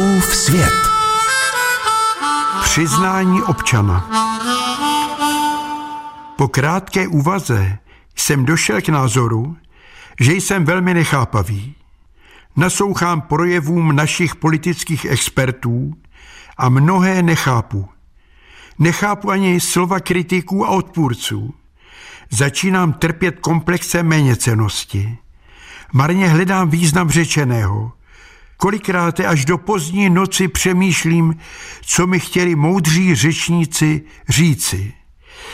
Fouskův svět. Přiznání občana. Po krátké úvaze jsem došel k názoru, že jsem velmi nechápavý. Naslouchám projevům našich politických expertů a mnohé nechápu. Nechápu ani slova kritiků a odpůrců. Začínám trpět komplexem méněcenosti. Marně hledám význam řečeného. Kolikrát až do pozdní noci přemýšlím, co mi chtěli moudří řečníci říci.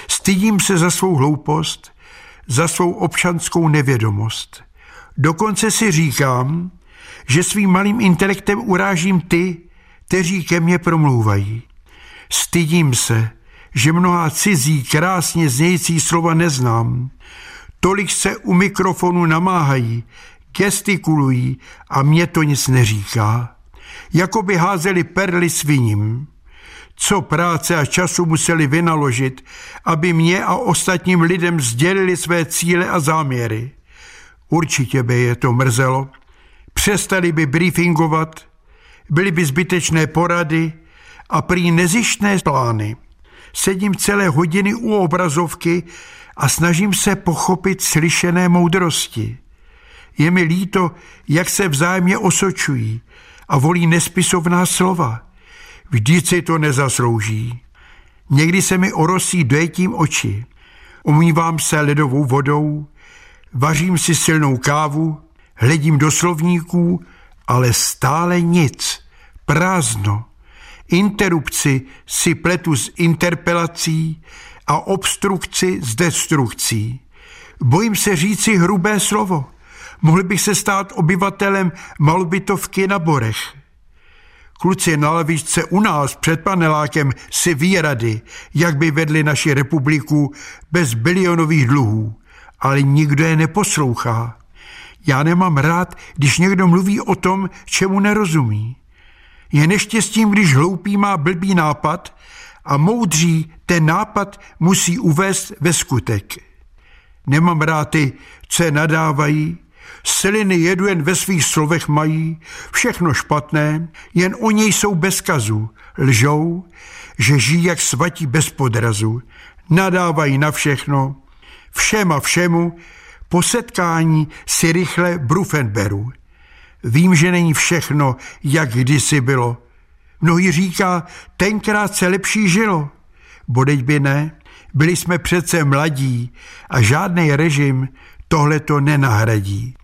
Stydím se za svou hloupost, za svou občanskou nevědomost. Dokonce si říkám, že svým malým intelektem urážím ty, kteří ke mně promlouvají. Stydím se, že mnoha cizí, krásně znějící slova neznám. Tolik se u mikrofonu namáhají, gestikulují a mě to nic neříká. Jako by házeli perly sviním. Co práce a času museli vynaložit, aby mě a ostatním lidem sdělili své cíle a záměry. Určitě by je to mrzelo. Přestali by briefingovat, byly by zbytečné porady a prý nezištné plány. Sedím celé hodiny u obrazovky a snažím se pochopit slyšené moudrosti. Je mi líto, jak se vzájemně osočují a volí nespisovná slova. Vždyť si to nezaslouží. Někdy se mi orosí dojetím oči. Umývám se ledovou vodou, vařím si silnou kávu, hledím do slovníků, ale stále nic, prázdno. Interrupci si pletu s interpelací a obstrukci s destrukcí. Bojím se říci hrubé slovo. Mohli bych se stát obyvatelem malobytovky na Borech. Kluci na lavičce u nás před panelákem si výrady, jak by vedli naši republiku bez bilionových dluhů, ale nikdo je neposlouchá. Já nemám rád, když někdo mluví o tom, čemu nerozumí. Je neštěstím, když hloupý má blbý nápad a moudří ten nápad musí uvést ve skutek. Nemám rád ty, co nadávají, Seliny jedu jen ve svých slovech mají, všechno špatné, jen o něj jsou bez kazu, lžou, že žijí jak svatí bez podrazu, nadávají na všechno, všem a všemu, po setkání si rychle brufen beru. Vím, že není všechno, jak kdysi bylo. Mnohý říká, tenkrát se lepší žilo. Bodeď by ne, byli jsme přece mladí a žádný režim tohle to nenahradí.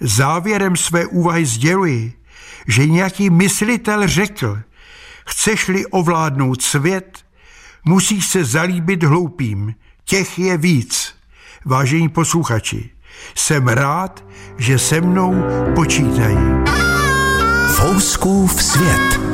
Závěrem své úvahy sděluji, že nějaký myslitel řekl, chceš-li ovládnout svět, musíš se zalíbit hloupým, těch je víc. Vážení posluchači, jsem rád, že se mnou počítají. Fouskův svět.